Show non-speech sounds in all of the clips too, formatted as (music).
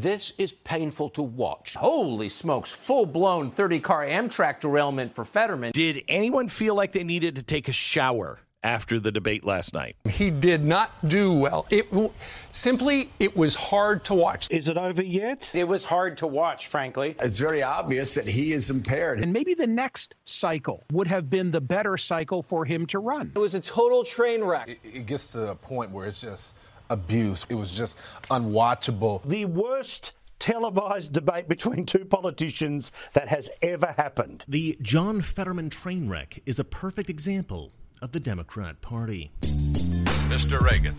This is painful to watch. Holy smokes, full blown 30 car Amtrak derailment for Fetterman. Did anyone feel like they needed to take a shower? After the debate last night, he did not do well. It simply it was hard to watch. Is it over yet? It was hard to watch, frankly. It's very obvious that he is impaired. And maybe the next cycle would have been the better cycle for him to run. It was a total train wreck. It, it gets to a point where it's just abuse. It was just unwatchable. The worst televised debate between two politicians that has ever happened. The John Fetterman train wreck is a perfect example of the Democrat Party. Mr. Reagan.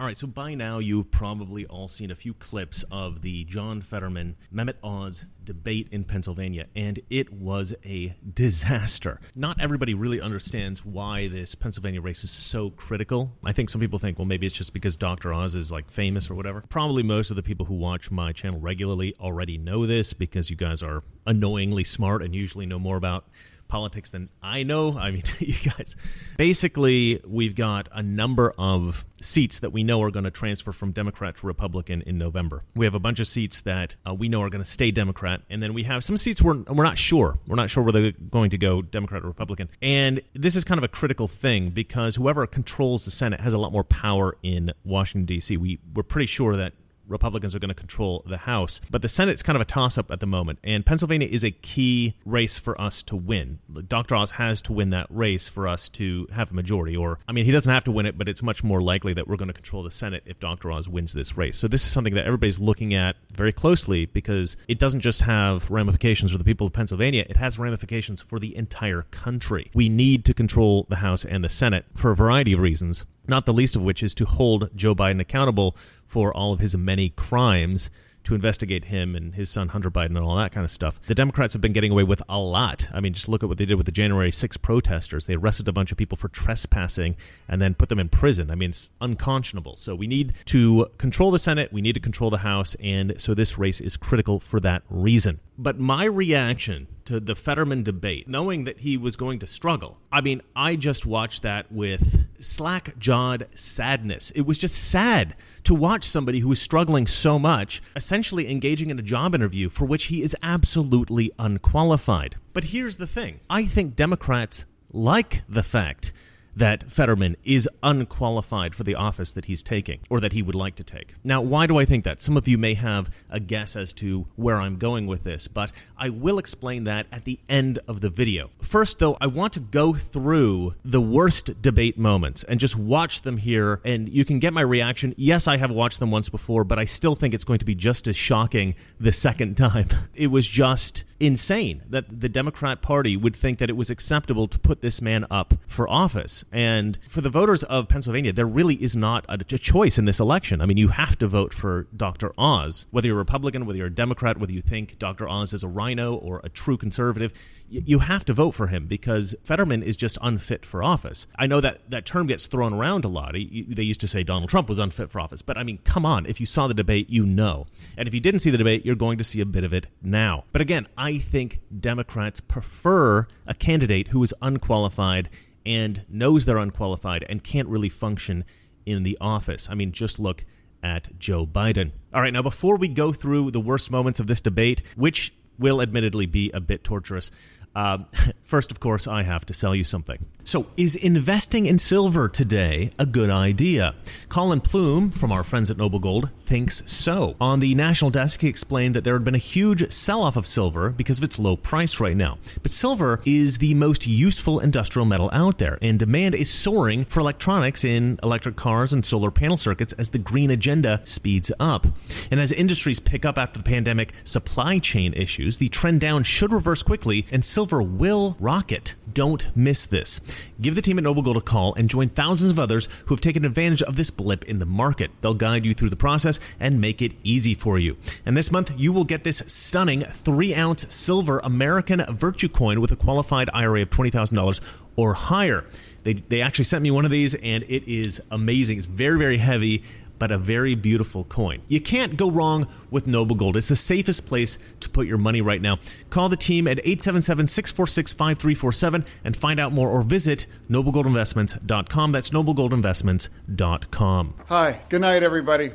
All right, so by now you've probably all seen a few clips of the John Fetterman Mehmet Oz debate in Pennsylvania, and it was a disaster. Not everybody really understands why this Pennsylvania race is so critical. I think some people think, well, maybe it's just because Dr. Oz is like famous or whatever. Probably most of the people who watch my channel regularly already know this because you guys are annoyingly smart and usually know more about politics than I know. I mean, (laughs) you guys. Basically, we've got a number of seats that we know are going to transfer from Democrat to Republican in November. We have a bunch of seats that uh, we know are going to stay Democrat, and then we have some seats we're, we're not sure. We're not sure where they're going to go, Democrat or Republican. And this is kind of a critical thing because whoever controls the Senate has a lot more power in Washington, D.C. We, we're pretty sure that Republicans are going to control the House. But the Senate's kind of a toss up at the moment, and Pennsylvania is a key race for us to win. Dr. Oz has to win that race for us to have a majority, or, I mean, he doesn't have to win it, but it's much more likely that we're going to control the Senate if Dr. Oz wins this race. So this is something that everybody's looking at very closely because it doesn't just have ramifications for the people of Pennsylvania, it has ramifications for the entire country. We need to control the House and the Senate for a variety of reasons not the least of which is to hold Joe Biden accountable for all of his many crimes to investigate him and his son Hunter Biden and all that kind of stuff. The Democrats have been getting away with a lot. I mean, just look at what they did with the January 6 protesters. They arrested a bunch of people for trespassing and then put them in prison. I mean, it's unconscionable. So we need to control the Senate, we need to control the House, and so this race is critical for that reason. But my reaction to the Fetterman debate, knowing that he was going to struggle, I mean, I just watched that with slack jawed sadness. It was just sad to watch somebody who is struggling so much, essentially engaging in a job interview for which he is absolutely unqualified. But here's the thing I think Democrats like the fact that Fetterman is unqualified for the office that he's taking or that he would like to take. Now, why do I think that? Some of you may have a guess as to where I'm going with this, but I will explain that at the end of the video. First, though, I want to go through the worst debate moments and just watch them here, and you can get my reaction. Yes, I have watched them once before, but I still think it's going to be just as shocking the second (laughs) time. It was just insane that the Democrat Party would think that it was acceptable to put this man up for office. And for the voters of Pennsylvania, there really is not a, a, choice in this election. I mean, you have to vote for Dr. Oz, whether you're a Republican, whether you're a Democrat, whether you think Dr. Oz is a rhino or a true conservative. Y- you have to vote for him because Fetterman is just unfit for office. I know that that term gets thrown around a lot. They used to say Donald Trump was unfit for office, but I mean, come on. If you saw the debate, you know. And if you didn't see the debate, you're going to see a bit of it now. But again, I think Democrats prefer a candidate who is unqualified and knows they're unqualified and can't really function in the office. I mean, just look at Joe Biden. All right, now before we go through the worst moments of this debate, which will admittedly be a bit torturous, um, (laughs) first, of course, I have to sell you something. So, is investing in silver today a good idea? Collin Plume from our friends at Noble Gold thinks so. On the national desk, he explained that there had been a huge sell off of silver because of its low price right now. But silver is the most useful industrial metal out there, and demand is soaring for electronics in electric cars and solar panel circuits as the green agenda speeds up. And as industries pick up after the pandemic supply chain issues, the trend down should reverse quickly and silver will rocket. Don't miss this. Give the team at Noble Gold a call and join thousands of others who have taken advantage of this blip in the market. They'll guide you through the process and make it easy for you. And this month, you will get this stunning 3 ounce silver American Virtue coin with a qualified IRA of $20,000 or higher. They, they actually sent me one of these and it is amazing. It's very, very heavy but a very beautiful coin. You can't go wrong with Noble Gold. It's the safest place to put your money right now. Call the team at 877 646 5347 and find out more or visit noblegoldinvestments.com. That's noblegoldinvestments.com. Hi, good night, everybody.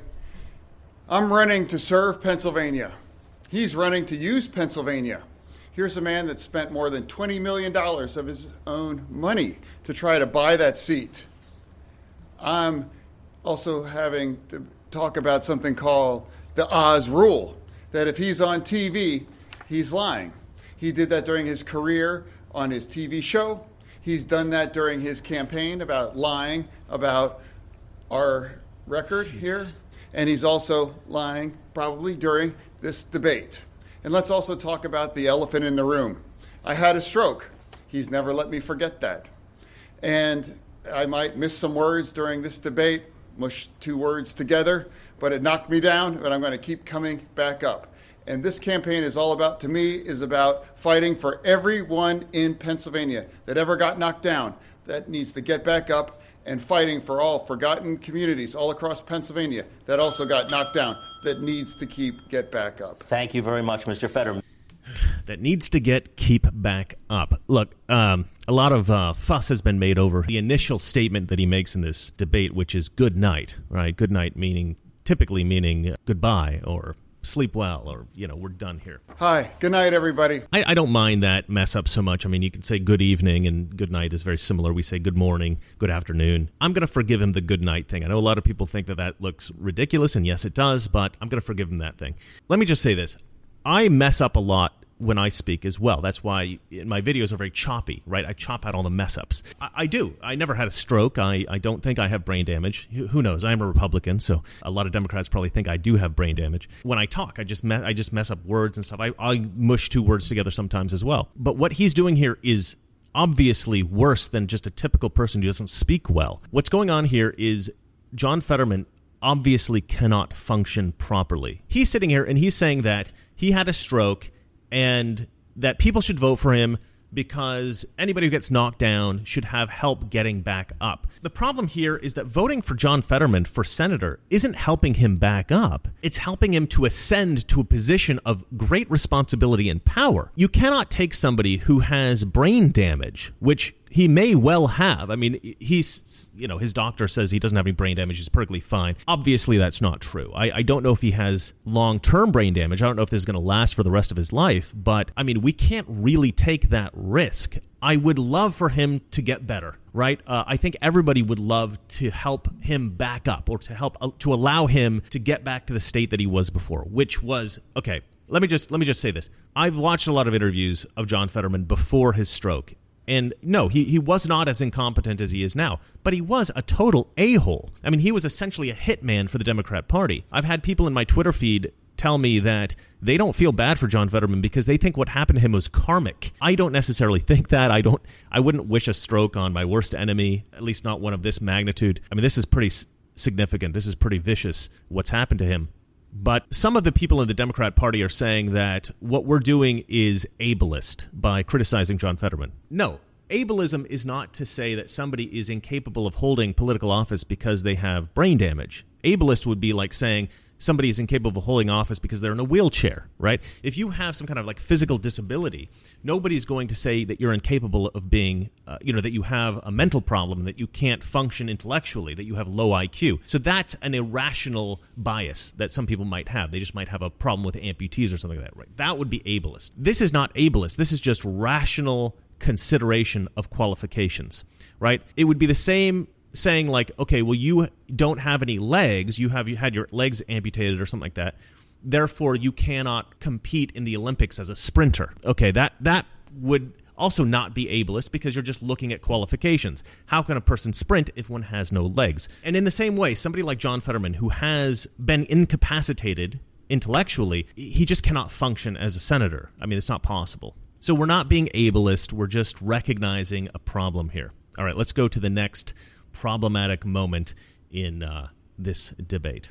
I'm running to serve Pennsylvania. He's running to use Pennsylvania. Here's a man that spent more than $20 million of his own money to try to buy that seat. I'm also having to talk about something called the Oz rule that if he's on TV, he's lying. He did that during his career on his TV show. He's done that during his campaign about lying about our record here. And he's also lying probably during this debate. And let's also talk about the elephant in the room. I had a stroke. He's never let me forget that. And I might miss some words during this debate, mush two words together, but it knocked me down, but I'm going to keep coming back up. And this campaign is all about, to me, is about fighting for everyone in Pennsylvania that ever got knocked down that needs to get back up and fighting for all forgotten communities all across Pennsylvania that also got knocked down that needs to keep get back up. Thank you very much, Mr. Fetterman. That needs to get keep back up. Look, um, a lot of uh, fuss has been made over the initial statement that he makes in this debate, which is "good night." Right? Good night meaning typically meaning goodbye or sleep well or you know we're done here. Hi good night everybody. I, I, don't mind that mess up so much. I mean you can say good evening and good night is very similar. We say good morning good afternoon. I'm going to forgive him the good night thing. I know a lot of people think that that looks ridiculous and yes it does but i'm going to forgive him that thing. Let me just say this. I mess up a lot when I speak as well. That's why my videos are very choppy, right? I chop out all the mess ups. I, I do. I never had a stroke. I, I don't think I have brain damage. Who knows? I'm a Republican, so a lot of Democrats probably think I do have brain damage. When I talk, I just me- I just mess up words and stuff. I, I mush two words together sometimes as well. But what he's doing here is obviously worse than just a typical person who doesn't speak well. What's going on here is John Fetterman obviously cannot function properly. He's sitting here and he's saying that he had a stroke and that people should vote for him because anybody who gets knocked down should have help getting back up. The problem here is that voting for John Fetterman for senator isn't helping him back up. It's helping him to ascend to a position of great responsibility and power. You cannot take somebody who has brain damage, which he may well have. I mean, he's, you know, his doctor says he doesn't have any brain damage. He's perfectly fine. Obviously, that's not true. I, I don't know if he has long term brain damage. I don't know if this is going to last for the rest of his life. But I mean, we can't really take that risk. I would love for him to get better, right? Uh, I think everybody would love to help him back up or to help uh, to allow him to get back to the state that he was before, which was okay. Let me just let me just say this. I've watched a lot of interviews of John Fetterman before his stroke, and no, he, he was not as incompetent as he is now, but he was a total a hole. I mean, he was essentially a hitman for the Democrat Party. I've had people in my Twitter feed tell me that they don't feel bad for John Fetterman because they think what happened to him was karmic. I don't necessarily think that. I don't I wouldn't wish a stroke on my worst enemy, at least not one of this magnitude. I mean, this is pretty significant. This is pretty vicious what's happened to him. But some of the people in the Democrat Party are saying that what we're doing is ableist by criticizing John Fetterman. No, ableism is not to say that somebody is incapable of holding political office because they have brain damage. Ableist would be like saying somebody is incapable of holding office because they're in a wheelchair, right? If you have some kind of like physical disability, nobody's going to say that you're incapable of being, uh, you know, that you have a mental problem, that you can't function intellectually, that you have low IQ. So that's an irrational bias that some people might have. They just might have a problem with amputees or something like that, right? That would be ableist. This is not ableist. This is just rational consideration of qualifications, right? It would be the same saying like, okay, well, you don't have any legs, you have you had your legs amputated or something like that, therefore you cannot compete in the Olympics as a sprinter. Okay, that that would also not be ableist because you're just looking at qualifications. How can a person sprint if one has no legs? And in the same way, somebody like John Fetterman, who has been incapacitated intellectually, he just cannot function as a senator. I mean, it's not possible. So we're not being ableist, we're just recognizing a problem here. All right, let's go to the next problematic moment in uh, this debate?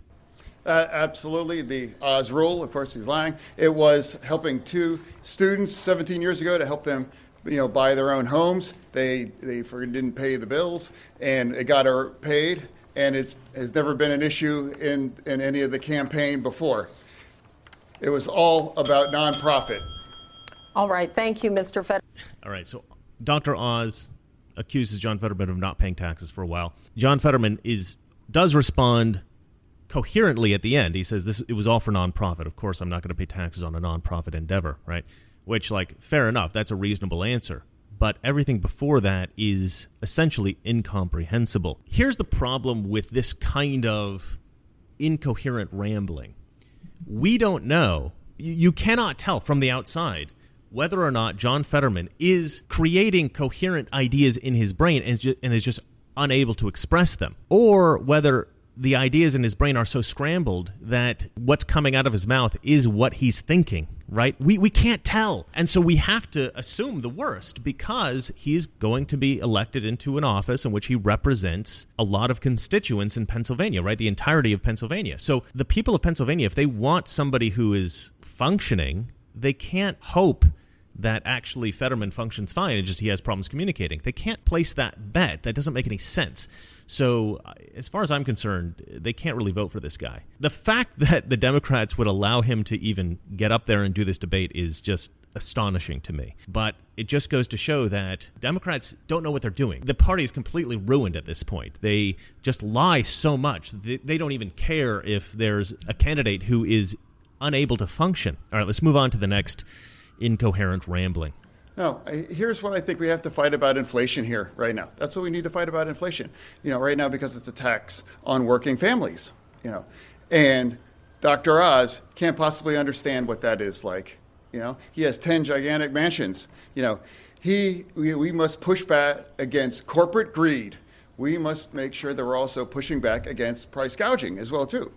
Uh, absolutely. The Oz rule, of course, he's lying. It was helping two students 17 years ago to help them, you know, buy their own homes. They they didn't pay the bills, and it got her paid. And it has never been an issue in in any of the campaign before. It was all about nonprofit. All right. Thank you, Mr. Fed. All right. So, Dr. Oz accuses John Fetterman of not paying taxes for a while. John Fetterman is does respond coherently at the end. He says this it was all for nonprofit. Of course, I'm not going to pay taxes on a nonprofit endeavor, right? Which, like, fair enough. That's a reasonable answer. But everything before that is essentially incomprehensible. Here's the problem with this kind of incoherent rambling. We don't know. You cannot tell from the outside whether or not John Fetterman is creating coherent ideas in his brain and, is just unable to express them, or whether the ideas in his brain are so scrambled that what's coming out of his mouth is what he's thinking, right? We, we can't tell. And so we have to assume the worst because he's going to be elected into an office in which he represents a lot of constituents in Pennsylvania, right? The entirety of Pennsylvania. So the people of Pennsylvania, if they want somebody who is functioning, they can't hope that actually Fetterman functions fine and just he has problems communicating. They can't place that bet. That doesn't make any sense. So, uh, as far as I'm concerned, they can't really vote for this guy. The fact that the Democrats would allow him to even get up there and do this debate is just astonishing to me. But it just goes to show that Democrats don't know what they're doing. The party is completely ruined at this point. They just lie so much. They don't even care if there's a candidate who is unable to function. All right, let's move on to the next incoherent rambling. No, here's what I think we have to fight about inflation here right now. That's what we need to fight about inflation. You know, right now because it's a tax on working families. You know, and Dr. Oz can't possibly understand what that is like. You know, he has ten gigantic mansions. You know, he we, we must push back against corporate greed. We must make sure that we're also pushing back against price gouging as well too.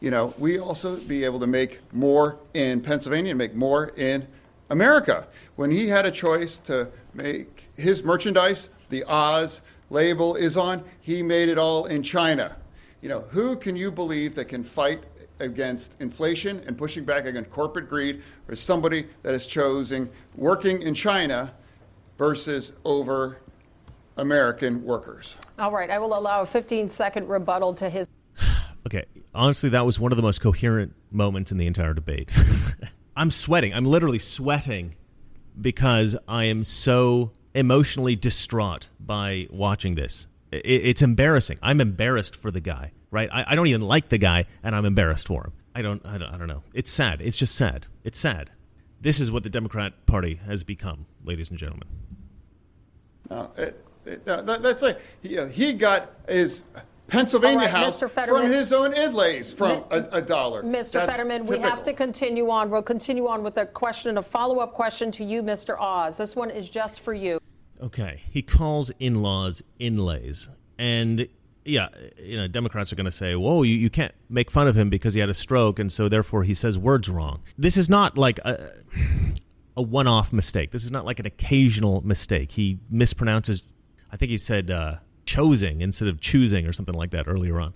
You know, we also be able to make more in Pennsylvania, and make more in America. When he had a choice to make his merchandise, the Oz label is on, he made it all in China. You know, who can you believe that can fight against inflation and pushing back against corporate greed or somebody that is choosing working in China versus over American workers? All right, I will allow a 15 second rebuttal to his. (sighs) okay, honestly, that was one of the most coherent moments in the entire debate. (laughs) I'm sweating. I'm literally sweating because I am so emotionally distraught by watching this. it's embarrassing. I'm embarrassed for the guy, right? I, I, don't even like the guy, and I'm embarrassed for him. I don't, I don't. I don't know. It's sad. It's just sad. It's sad. This is what the Democrat Party has become, ladies and gentlemen. No, it, it, that, that's like he got his Pennsylvania right, House from his own inlays from a, a dollar. Mr. That's Fetterman, typical. we have to continue on. We'll continue on with a question, a follow up question to you, Mr. Oz. This one is just for you. Okay. He calls in laws inlays. And yeah, you know, Democrats are going to say, whoa, you, you can't make fun of him because he had a stroke, and so therefore he says words wrong. This is not like a, a one off mistake. This is not like an occasional mistake. He mispronounces, I think he said, uh, choosing instead of choosing or something like that earlier on.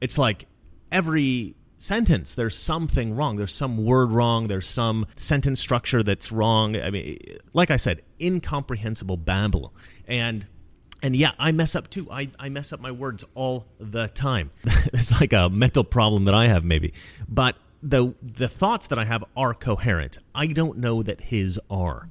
It's like every sentence there's something wrong. There's some word wrong. There's some sentence structure that's wrong. I mean like i said incomprehensible babble. And and yeah i mess up too. I, I mess up my words all the time. (laughs) It's like a mental problem that i have maybe. But the the thoughts that i have are coherent. I don't know that his are.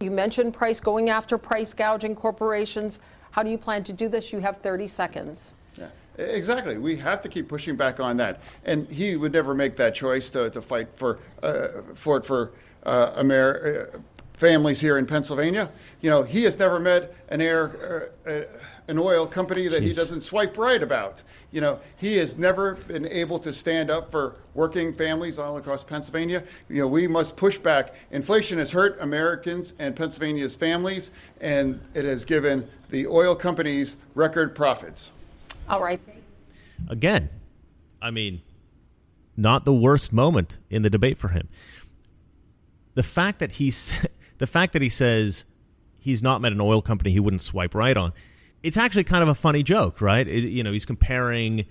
You mentioned price going after price gouging corporations how do you plan to do this? You have 30 seconds. Yeah, exactly. We have to keep pushing back on that. And he would never make that choice to, to fight for, uh, for for uh, Amer- uh, families here in Pennsylvania. You know, he has never met an air, uh, uh an oil company that Jeez. he doesn't swipe right about. You know, he has never been able to stand up for working families all across Pennsylvania. You know, we must push back. Inflation has hurt Americans and Pennsylvania's families, and it has given the oil companies record profits. All right. Again, I mean, not the worst moment in the debate for him. The fact that he's (laughs) the fact that he says he's not met an oil company he wouldn't swipe right on it's actually kind of a funny joke, right? It, you know, he's comparing uh,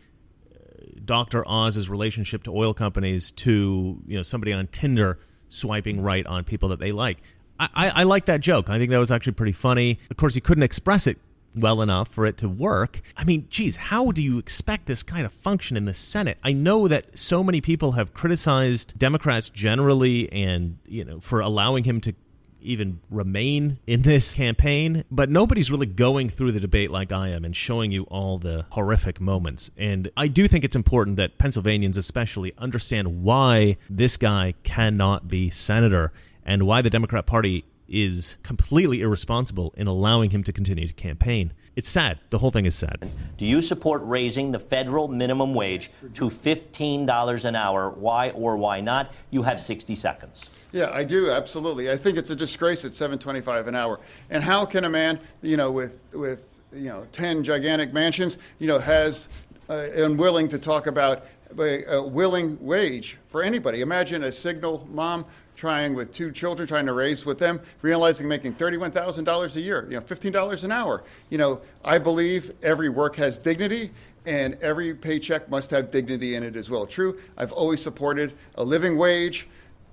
Dr. Oz's relationship to oil companies to you know somebody on Tinder swiping right on people that they like. I, I, I like that joke. I think that was actually pretty funny. Of course, he couldn't express it well enough for it to work. I mean, geez, how do you expect this kind of function in the Senate? I know that so many people have criticized Democrats generally and, you know, for allowing him to even remain in this campaign. But nobody's really going through the debate like I am and showing you all the horrific moments. And I do think it's important that Pennsylvanians, especially, understand why this guy cannot be senator and why the Democrat Party is completely irresponsible in allowing him to continue to campaign. It's sad. The whole thing is sad. Do you support raising the federal minimum wage to $15 an hour? Why or why not? You have 60 seconds. Yeah, I do absolutely. I think it's a disgrace at 7.25 an hour. And how can a man, you know, with with you know 10 gigantic mansions, you know, has uh, unwilling to talk about a, a willing wage for anybody? Imagine a signal mom trying with two children, trying to raise with them, realizing making $31,000 a year, you know, $15 an hour. You know, I believe every work has dignity and every paycheck must have dignity in it as well. True, I've always supported a living wage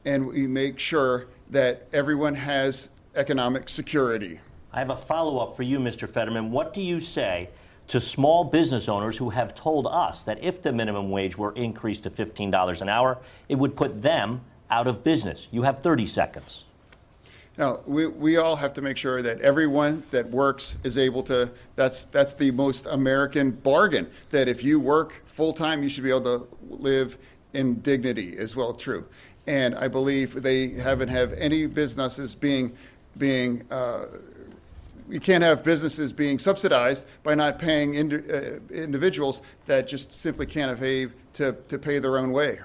and we make sure that everyone has economic security. I have a follow up for you, Mr. Fetterman. What do you say to small business owners who have told us that if the minimum wage were increased to $15 an hour, it would put them out of business? You have 30 seconds. Now, we, we all have to make sure that everyone that works is able to. That's that's the most American bargain. That if you work full time, you should be able to live in dignity as well. True, and I believe they haven't have any businesses being being. Uh, you can't have businesses being subsidized by not paying indi- uh, individuals that just simply can't afford to, to pay their own way.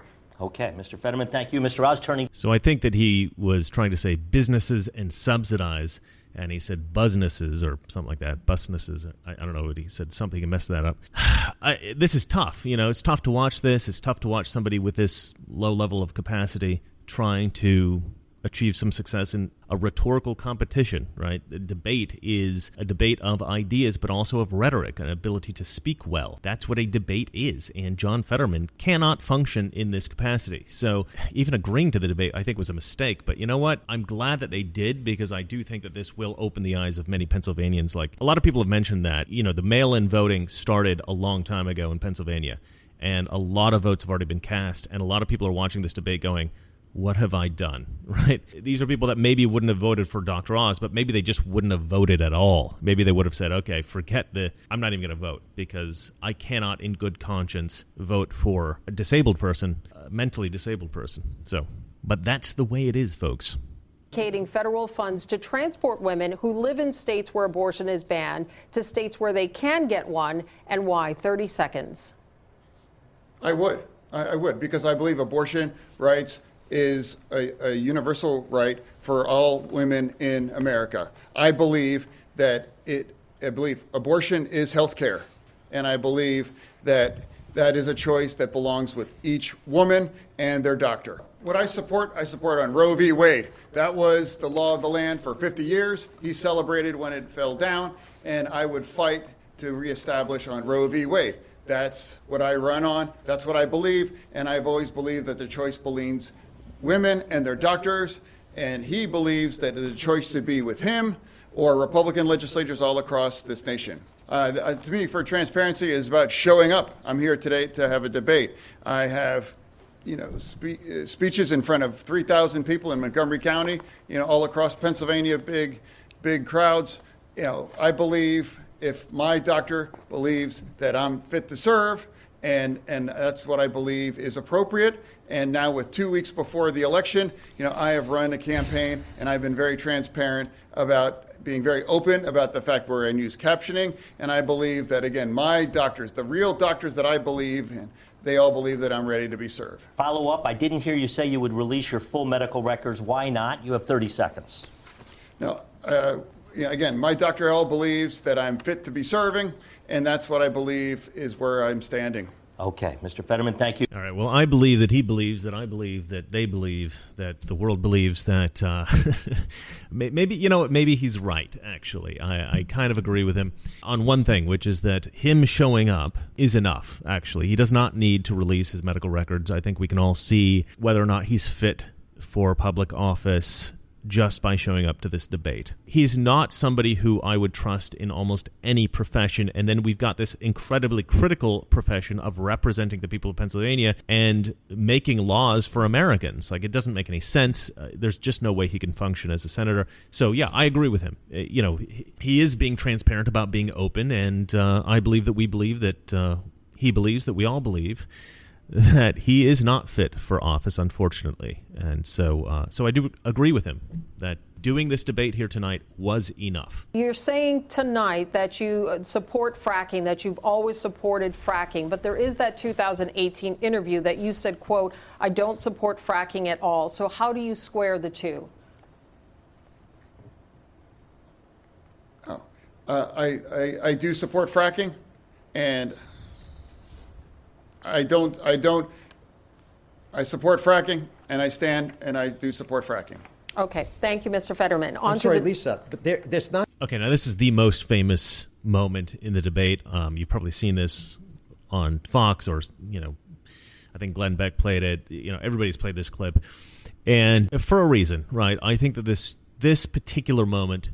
Okay, Mr. Fetterman, thank you. Mr. Oz, turning. So I think that he was trying to say businesses and subsidize, and he said businesses or something like that. Busnesses. I, I don't know what he said. Something and messed that up. (sighs) I, this is tough. You know, it's tough to watch this. It's tough to watch somebody with this low level of capacity trying to achieve some success in a rhetorical competition, right? Debate is a debate of ideas, but also of rhetoric, an ability to speak well. That's what a debate is. And John Fetterman cannot function in this capacity. So even agreeing to the debate, I think, was a mistake. But you know what? I'm glad that they did because I do think that this will open the eyes of many Pennsylvanians. Like a lot of people have mentioned that, you know, the mail in voting started a long time ago in Pennsylvania. And a lot of votes have already been cast. And a lot of people are watching this debate going, what have I done? (laughs) Right? These are people that maybe wouldn't have voted for Dr. Oz, but maybe they just wouldn't have voted at all. Maybe they would have said, okay, forget the, I'm not even going to vote because I cannot, in good conscience, vote for a disabled person, a mentally disabled person. So, but that's the way it is, folks. Allocating federal funds to transport women who live in states where abortion is banned to states where they can get one, and why? 30 seconds. I would. I, I would, because I believe abortion rights is a, a, universal right for all women in America. I believe that it, I believe abortion is health care. And I believe that that is a choice that belongs with each woman and their doctor. What I support, I support on Roe v. Wade. That was the law of the land for 50 years. He celebrated when it fell down, and I would fight to reestablish on Roe v. Wade. That's what I run on. That's what I believe, and I've always believed that the choice belongs women and their doctors, and he believes that the choice should be with him or Republican legislators all across this nation. Uh, uh, to me, for transparency, is about showing up. I'm here today to have a debate. I have, you know, spe- uh, speeches in front of 3,000 people in Montgomery County, you know, all across Pennsylvania, big, big crowds. You know, I believe if my doctor believes that I'm fit to serve, and and that's what I believe is appropriate, and now, with two weeks before the election, you know, I have run a campaign and I've been very transparent about being very open about the fact we're in use captioning. And I believe that, again, my doctors, the real doctors that I believe in, they all believe that I'm ready to be served. Follow up I didn't hear you say you would release your full medical records. Why not? You have 30 seconds. No. Uh, you know, again, my Dr. L believes that I'm fit to be serving, and that's what I believe is where I'm standing. Okay, Mr. Fetterman, thank you. All right. Well, I believe that he believes that I believe that they believe that the world believes that uh, (laughs) maybe you know? Maybe he's right. Actually, I, I kind of agree with him on one thing, which is that him showing up is enough. Actually, he does not need to release his medical records. I think we can all see whether or not he's fit for public office just by showing up to this debate. He's not somebody who I would trust in almost any profession. And then we've got this incredibly critical profession of representing the people of Pennsylvania and making laws for Americans. Like, it doesn't make any sense. Uh, there's just no way he can function as a senator. So, yeah, I agree with him. Uh, you know, he, is being transparent about being open. And uh, I believe that we believe that uh, he believes that we all believe that he is not fit for office, unfortunately, and so uh, so I do agree with him that doing this debate here tonight was enough. You're saying tonight that you uh, support fracking, that you've always supported fracking, but there is that 2018 interview that you said, "quote I don't support fracking at all." So how do you square the two? Oh, uh, I, I I do support fracking, and. I don't, I don't, I support fracking and I stand and I do support fracking. Okay. Thank you, Mr. Fetterman. On I'm sorry, the- Lisa, but there, there's not. Okay, now this is the most famous moment in the debate. Um, you've probably seen this on Fox or, you know, I think Glenn Beck played it. You know, everybody's played this clip. And for a reason, right? I think that this this particular moment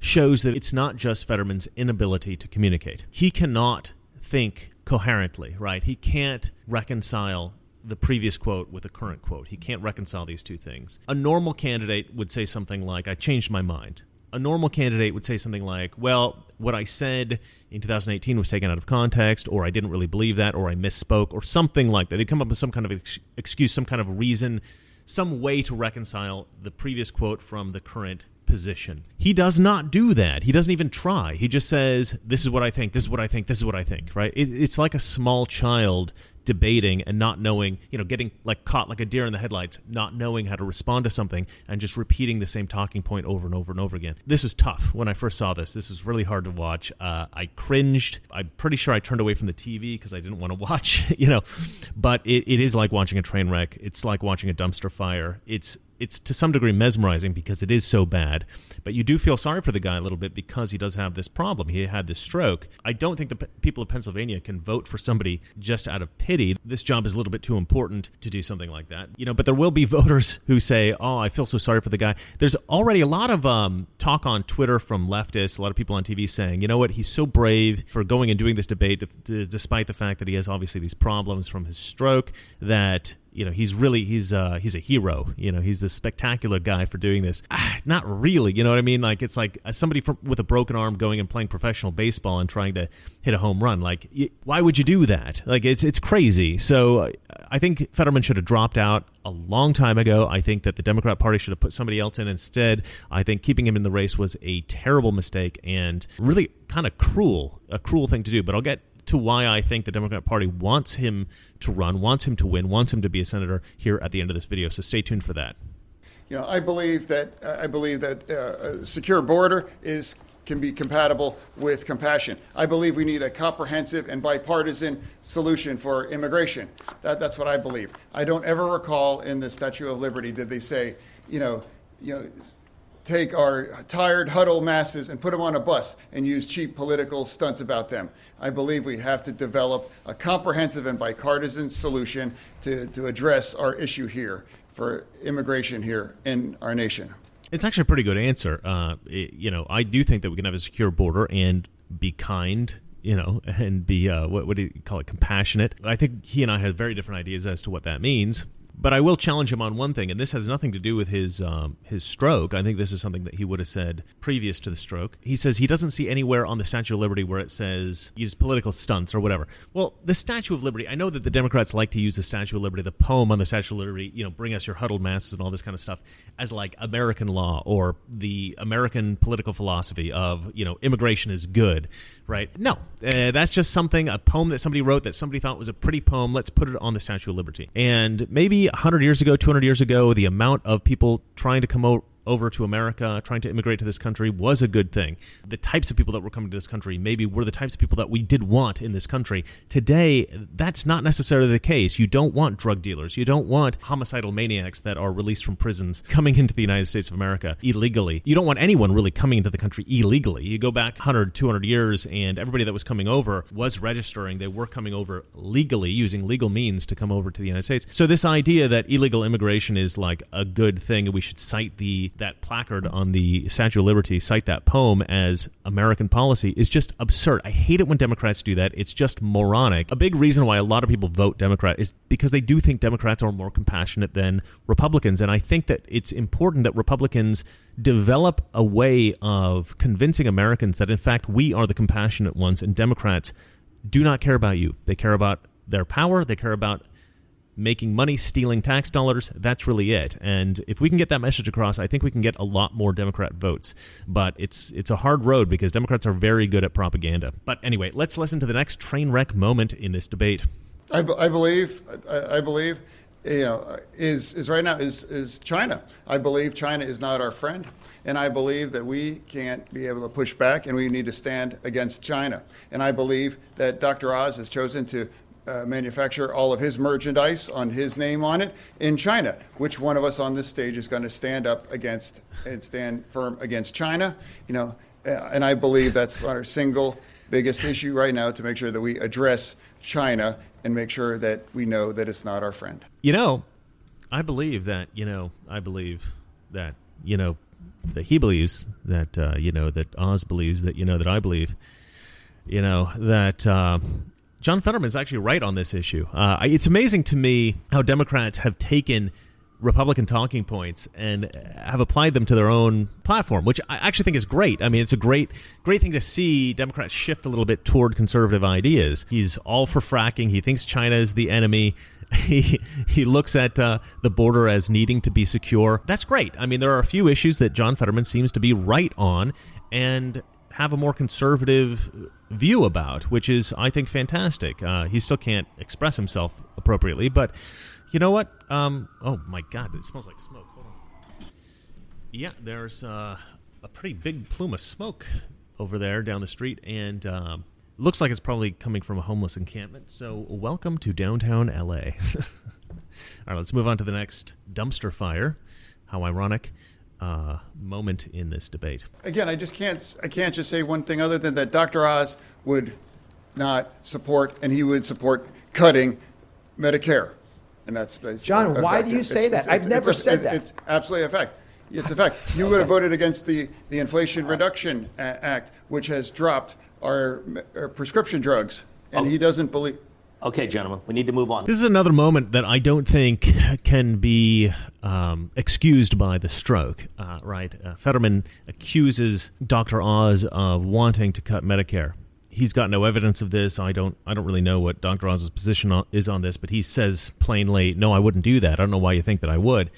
shows that it's not just Fetterman's inability to communicate. He cannot think coherently, right? He can't reconcile the previous quote with the current quote. He can't reconcile these two things. A normal candidate would say something like, I changed my mind. A normal candidate would say something like, Well, what I said in 2018 was taken out of context, or I didn't really believe that, or I misspoke, or something like that. They'd come up with some kind of ex- excuse, some kind of reason, some way to reconcile the previous quote from the current position. He does not do that. He doesn't even try. He just says, This is what I think, this is what I think, this is what I think, right? It, it's like a small child debating and not knowing, you know, getting like caught like a deer in the headlights, not knowing how to respond to something and just repeating the same talking point over and over and over again. This was tough when I first saw this. This was really hard to watch. Uh, I cringed. I'm pretty sure I turned away from the TV because I didn't want to (laughs) watch, you know, but it, it is like watching a train wreck. It's like watching a dumpster fire. It's it's to some degree mesmerizing because it is so bad. But you do feel sorry for the guy a little bit because he does have this problem. He had this stroke. I don't think the p- people of Pennsylvania can vote for somebody just out of pity. This job is a little bit too important to do something like that. You know, but there will be (laughs) voters who say, "Oh, I feel so sorry for the guy." There's already a lot of um, talk on Twitter from leftists, a lot of people on TV saying, "You know what? He's so brave for going and doing this debate, despite the fact that he has obviously these problems from his stroke that." You know he's really he's uh he's a hero. You know he's this spectacular guy for doing this. Ah, not really you know what i mean? Like it's like uh, somebody from with a broken arm going and playing professional baseball and trying to hit a home run like why would you do that? Like it's it's crazy. So uh, i think fetterman should have dropped out a long time ago. I think that the democrat party should have put somebody else in instead. I think keeping him in the race was a terrible mistake and really kind of cruel a cruel thing to do but i'll get to why I think the Democrat Party wants him to run, wants him to win, wants him to be a senator here at the end of this video. So stay tuned for that. You know, I believe that I believe that uh, a secure border is can be compatible with compassion. I believe we need a comprehensive and bipartisan solution for immigration. That, that's what I believe. I don't ever recall in the Statue of Liberty did they say, you know, you know take our tired huddle masses and put them on a bus and use cheap political stunts about them. I believe we have to develop a comprehensive and bipartisan solution to, to address our issue here for immigration here in our nation. It's actually a pretty good answer. Uh, it, you know, I do think that we can have a secure border and be kind you know, (laughs) and be uh, what, what do you call it, compassionate. I think he and I have very different ideas as to what that means. But I will challenge him on one thing, and this has nothing to do with his um, his stroke. I think this is something that he would have said previous to the stroke. He says he doesn't see anywhere on the Statue of Liberty where it says use political stunts or whatever. Well, the Statue of Liberty. I know that the Democrats like to use the Statue of Liberty, the poem on the Statue of Liberty. You know, bring us your huddled masses and all this kind of stuff as like American law or the American political philosophy of you know immigration is good, right? No, uh, that's just something a poem that somebody wrote that somebody thought was a pretty poem. Let's put it on the Statue of Liberty, and maybe 100 years ago, 200 years ago, the amount of people trying to come over over to America, trying to immigrate to this country, was a good thing. The types of people that were coming to this country maybe were the types of people that we did want in this country. Today, that's not necessarily the case. You don't want drug dealers. You don't want homicidal maniacs that are released from prisons coming into the United States of America illegally. You don't want anyone really coming into the country illegally. You go back 100, 200 years, and everybody that was coming over was registering. They were coming over legally, using legal means to come over to the United States. So, this idea that illegal immigration is like a good thing and we should cite the that placard on the Statue of Liberty, cite that poem as American policy is just absurd. I hate it when Democrats do that. It's just moronic. A big reason why a lot of people vote Democrat is because they do think Democrats are more compassionate than Republicans. And I think that it's important that Republicans develop a way of convincing Americans that, in fact, we are the compassionate ones and Democrats do not care about you. They care about their power, they care about making money, stealing tax dollars. That's really it. And if we can get that message across, I think we can get a lot more Democrat votes. But it's it's a hard road because Democrats are very good at propaganda. But anyway, let's listen to the next train wreck moment in this debate. I, b- I believe, I, I believe, you know, is is right now is is China. I believe China is not our friend. And I believe that we can't be able to push back and we need to stand against China. And I believe that Dr. Oz has chosen to uh, manufacture all of his merchandise on his name on it in China. Which one of us on this stage is going to stand up against and stand firm against China? You know, uh, and I believe that's our single biggest issue right now to make sure that we address China and make sure that we know that it's not our friend. You know, I believe that, you know, I believe that, you know, that he believes that, uh, you know, that Oz believes that, you know, that I believe, you know, that uh, John Fetterman is actually right on this issue. Uh, it's amazing to me how Democrats have taken Republican talking points and have applied them to their own platform, which I actually think is great. I mean, it's a great, great thing to see Democrats shift a little bit toward conservative ideas. He's all for fracking. He thinks China is the enemy. (laughs) He he looks at uh, the border as needing to be secure. That's great. I mean, there are a few issues that John Fetterman seems to be right on, and have a more conservative view about, which is, I think, fantastic. Uh, he still can't express himself appropriately, but you know what? Um, oh my God, it smells like smoke. Hold on. Yeah, there's uh, a pretty big plume of smoke over there down the street, and um, looks like it's probably coming from a homeless encampment. So, welcome to downtown LA. (laughs) All right, let's move on to the next dumpster fire. How ironic uh, moment in this debate. Again, I just can't. I can't just say one thing other than that Dr. Oz would not support, and he would support cutting Medicare, and that's John. a Why fact. do you It's- say it's- that? I've it's- never it's a- said that. It's absolutely a fact. It's a fact. You would have voted against the, the Inflation Reduction Act, which has dropped our, our prescription drugs, and he doesn't believe. Okay, gentlemen, we need to move on. This is another moment that I don't think can be um, excused by the stroke, uh, right? Uh, Fetterman accuses Dr. Oz of wanting to cut Medicare. He's got no evidence of this. I don't. I don't really know what Dr. Oz's position on, is on this, but he says plainly, "No, I wouldn't do that. I don't know why you think that I would."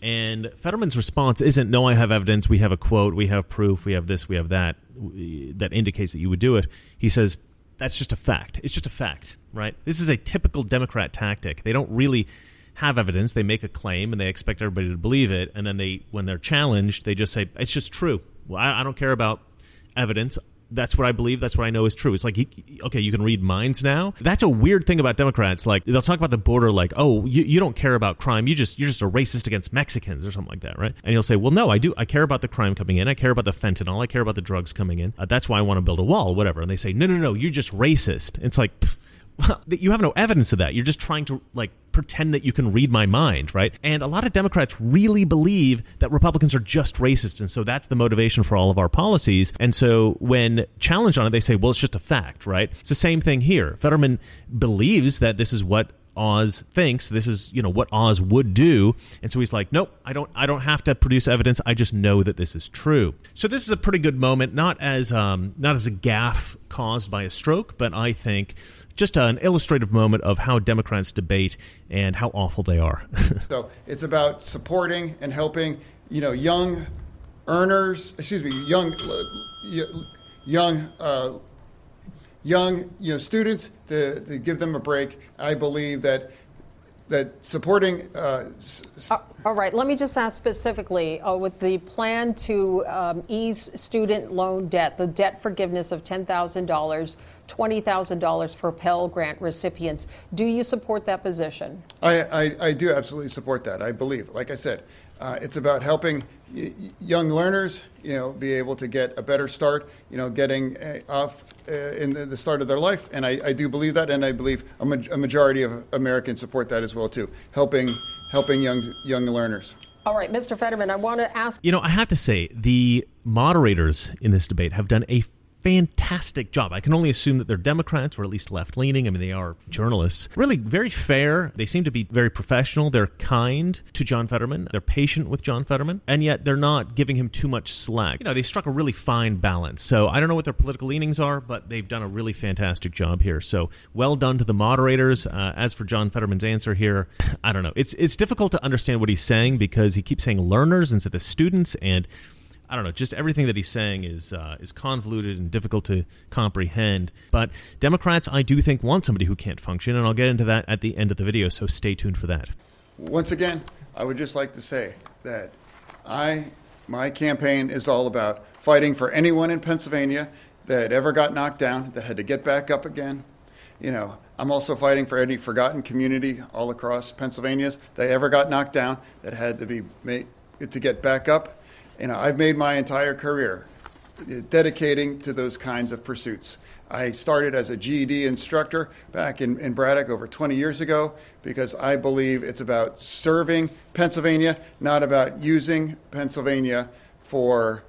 And Fetterman's response isn't, "No, I have evidence. We have a quote. We have proof. We have this. We have that. That indicates that you would do it." He says, "That's just a fact. It's just a fact, right? This is a typical Democrat tactic. They don't really." have evidence they make a claim and they expect everybody to believe it and then they when they're challenged they just say it's just true well i, I don't care about evidence that's what I believe. That's what I know is true. It's like, okay, you can read minds now. That's a weird thing about Democrats. Like they'll talk about the border, like, oh, you, you don't care about crime. You just you're just a racist against Mexicans or something like that, right? And you'll say, well, no, I do. I care about the crime coming in. I care about the fentanyl. I care about the drugs coming in. Uh, that's why I want to build a wall, whatever. And they say, no, no, no, you're just racist. It's like. Pff, (laughs) you have no evidence of that. You're just trying to like pretend that you can read my mind, right? And a lot of Democrats really believe that Republicans are just racist, and so that's the motivation for all of our policies. And so when challenged on it, they say, "Well, it's just a fact," right? It's the same thing here. Fetterman believes that this is what Oz thinks this is you know what Oz would do. And so he's like nope I don't I don't have to produce evidence. I just know that this is true. So this is a pretty good moment not as um, not as a gaffe caused by a stroke but I think just an illustrative moment of how Democrats debate and how awful they are. (laughs) So it's about supporting and helping you know young earners excuse me young young uh, young you know students to, to give them a break. I believe that that supporting. Uh, s- all right, let me just ask specifically uh, with the plan to um, ease student loan debt, the debt forgiveness of $10,000, $20,000 for Pell Grant recipients. Do you support that position? I, I, I do absolutely support that. I believe, like I said, uh, it's about helping y- young learners, you know, be able to get a better start, you know, getting uh, off Uh, in the, the start of their life. And I, I do believe that, and I believe a, ma- a majority of Americans support that as well too, helping helping young young learners. All right, Mr. Fetterman, I want to ask. You know, I have to say, the moderators in this debate have done a fantastic job. I can only assume that they're Democrats or at least left leaning. I mean, they are journalists. Really very fair. They seem to be very professional. They're kind to John Fetterman. They're patient with John Fetterman. And yet they're not giving him too much slack. You know, they struck a really fine balance. So I don't know what their political leanings are, but they've done a really fantastic job here. So well done to the moderators. Uh, as for John Fetterman's answer here, I don't know. It's, it's difficult to understand what he's saying because he keeps saying learners instead of students. And I don't know, just everything that he's saying is uh, is convoluted and difficult to comprehend. But Democrats, I do think, want somebody who can't function, and I'll get into that at the end of the video. So stay tuned for that. Once again, I would just like to say that I my campaign is all about fighting for anyone in Pennsylvania that ever got knocked down that had to get back up again. You know, I'm also fighting for any forgotten community all across Pennsylvania that ever got knocked down that had to be made to get back up you know, I've made my entire career dedicating to those kinds of pursuits. I started as a GED instructor back in, in Braddock over 20 years ago because I believe it's about serving Pennsylvania, not about using Pennsylvania for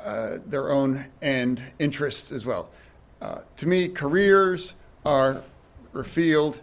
uh, their own end interests as well. Uh, to me, careers are revealed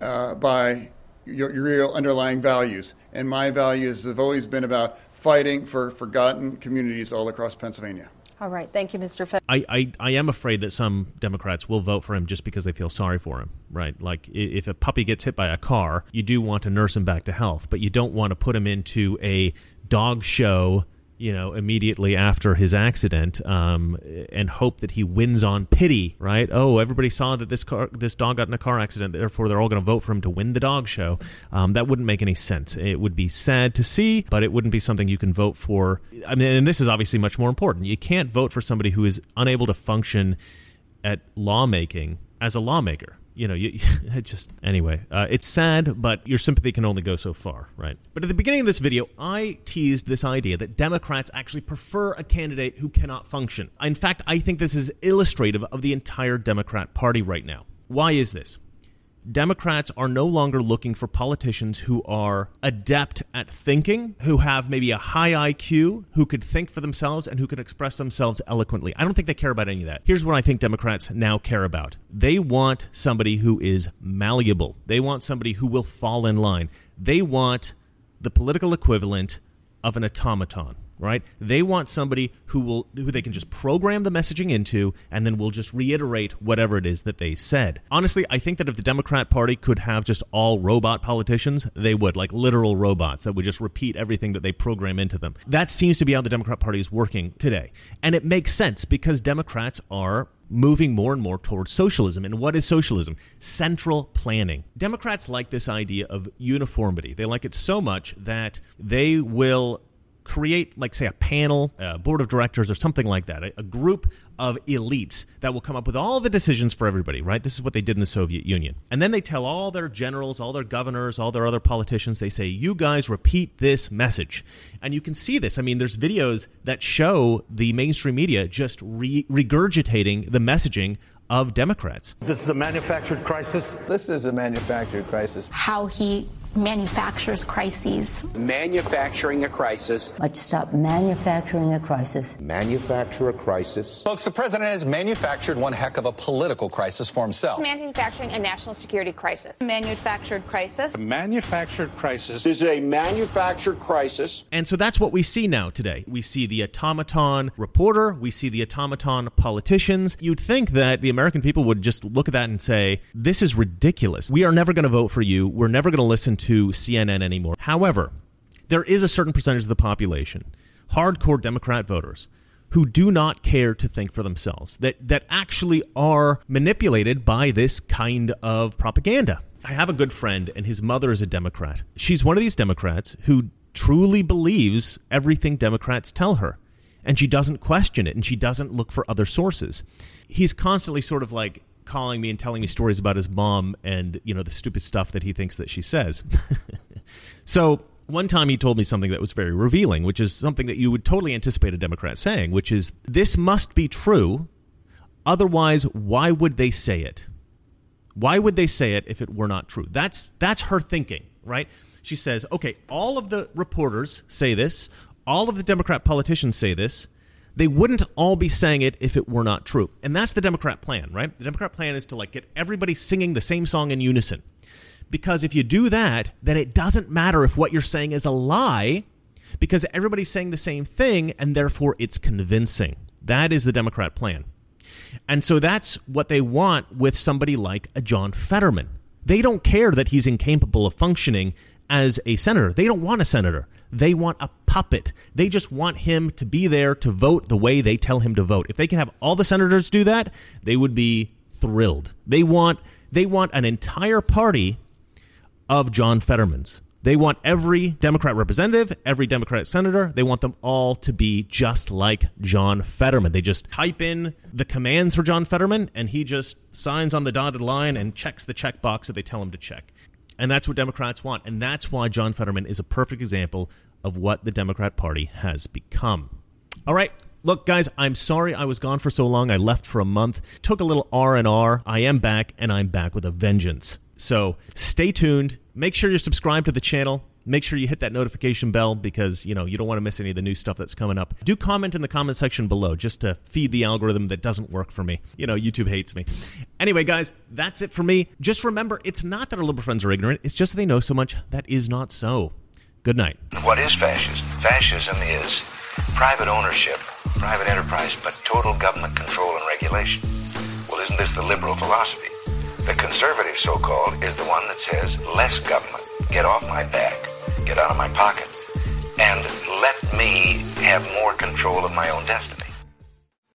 uh, by your, your real underlying values. And my values have always been about fighting for forgotten communities all across Pennsylvania. All right. Thank you, Mr. Fett. I, I, I am afraid that some Democrats will vote for him just because they feel sorry for him, right? Like if a puppy gets hit by a car, you do want to nurse him back to health, but you don't want to put him into a dog show you know, immediately after his accident, um, and hope that he wins on pity, right? Oh, everybody saw that this car, this dog got in a car accident, therefore they're all going to vote for him to win the dog show. Um, that wouldn't make any sense. It would be sad to see, but it wouldn't be something you can vote for. I mean, and this is obviously much more important. You can't vote for somebody who is unable to function at lawmaking as a lawmaker you know, you, (laughs) it just anyway. Uh, it's sad, but your sympathy can only go so far, right? But at the beginning of this video, I teased this idea that Democrats actually prefer a candidate who cannot function. In fact, I think this is illustrative of the entire Democrat Party right now. Why is this? Democrats are no longer looking for politicians who are adept at thinking, who have maybe a high IQ, who could think for themselves, and who can express themselves eloquently. I don't think they care about any of that. Here's what I think Democrats now care about they want somebody who is malleable, they want somebody who will fall in line, they want the political equivalent of an automaton right? They want somebody who will who they can just program the messaging into and then will just reiterate whatever it is that they said. Honestly, I think that if the Democrat Party could have just all robot politicians, they would, like literal robots that would just repeat everything that they program into them. That seems to be how the Democrat Party is working today. And it makes sense because Democrats are moving more and more towards socialism. And what is socialism? Central planning. Democrats like this idea of uniformity. They like it so much that they will create, like, say, a panel, a board of directors, or something like that, a, a, group of elites that will come up with all the decisions for everybody, right? This is what they did in the Soviet Union. And then they tell all their generals, all their governors, all their other politicians, they say, you guys repeat this message. And you can see this. I mean, there's videos that show the mainstream media just re- regurgitating the messaging of Democrats. This is a manufactured crisis. This is a manufactured crisis. How he manufactures crises. Manufacturing a crisis. Let's stop manufacturing a crisis. Manufacture a crisis. Folks, the president has manufactured one heck of a political crisis for himself. Manufacturing a national security crisis. Manufactured crisis. A manufactured crisis. This is a manufactured crisis. And so that's what we see now today. We see the automaton reporter, we see the automaton politicians. You'd think that the American people would just look at that and say, this is ridiculous. We are never going to vote for you. We're never going to listen to CNN anymore. However, there is a certain percentage of the population, hardcore Democrat voters, who do not care to think for themselves, that, that actually are manipulated by this kind of propaganda. I have a good friend, and his mother is a Democrat. She's one of these Democrats who truly believes everything Democrats tell her, and she doesn't question it, and she doesn't look for other sources. He's constantly sort of like calling me and telling me stories about his mom and you know the stupid stuff that he thinks that she says. (laughs) so one time he told me something that was very revealing, which is something that you would totally anticipate a Democrat saying, which is this must be true, otherwise why would they say it? Why would they say it if it were not true? That's that's her thinking, right? She says, okay, all of the reporters say this, all of the Democrat politicians say this. They wouldn't all be saying it if it were not true. And that's the Democrat plan, right? The Democrat plan is to like get everybody singing the same song in unison. Because if you do that, then it doesn't matter if what you're saying is a lie because everybody's saying the same thing and therefore it's convincing. That is the Democrat plan. And so that's what they want with somebody like a John Fetterman. They don't care that he's incapable of functioning as a senator. They don't want a senator. They want a puppet. They just want him to be there to vote the way they tell him to vote. If they can have all the senators do that, they would be thrilled. They want they want an entire party of John Fettermans. They want every Democrat representative, every Democrat senator, they want them all to be just like John Fetterman. They just type in the commands for John Fetterman and he just signs on the dotted line and checks the checkbox that they tell him to check. And that's what Democrats want. And that's why John Fetterman is a perfect example of what the Democrat Party has become. All right. Look, guys, I'm sorry I was gone for so long. I left for a month, took a little R&R. I am back and I'm back with a vengeance. So, stay tuned. Make sure you're subscribed to the channel. Make sure you hit that notification bell because, you know, you don't want to miss any of the new stuff that's coming up. Do comment in the comment section below just to feed the algorithm that doesn't work for me. You know, YouTube hates me. Anyway, guys, that's it for me. Just remember, it's not that our liberal friends are ignorant. It's just that they know so much that is not so. Good night. What is fascism? Fascism is private ownership, private enterprise, but total government control and regulation. Well, isn't this the liberal philosophy? The conservative, so called, is the one that says less government, get off my back, get out of my pocket, and let me have more control of my own destiny.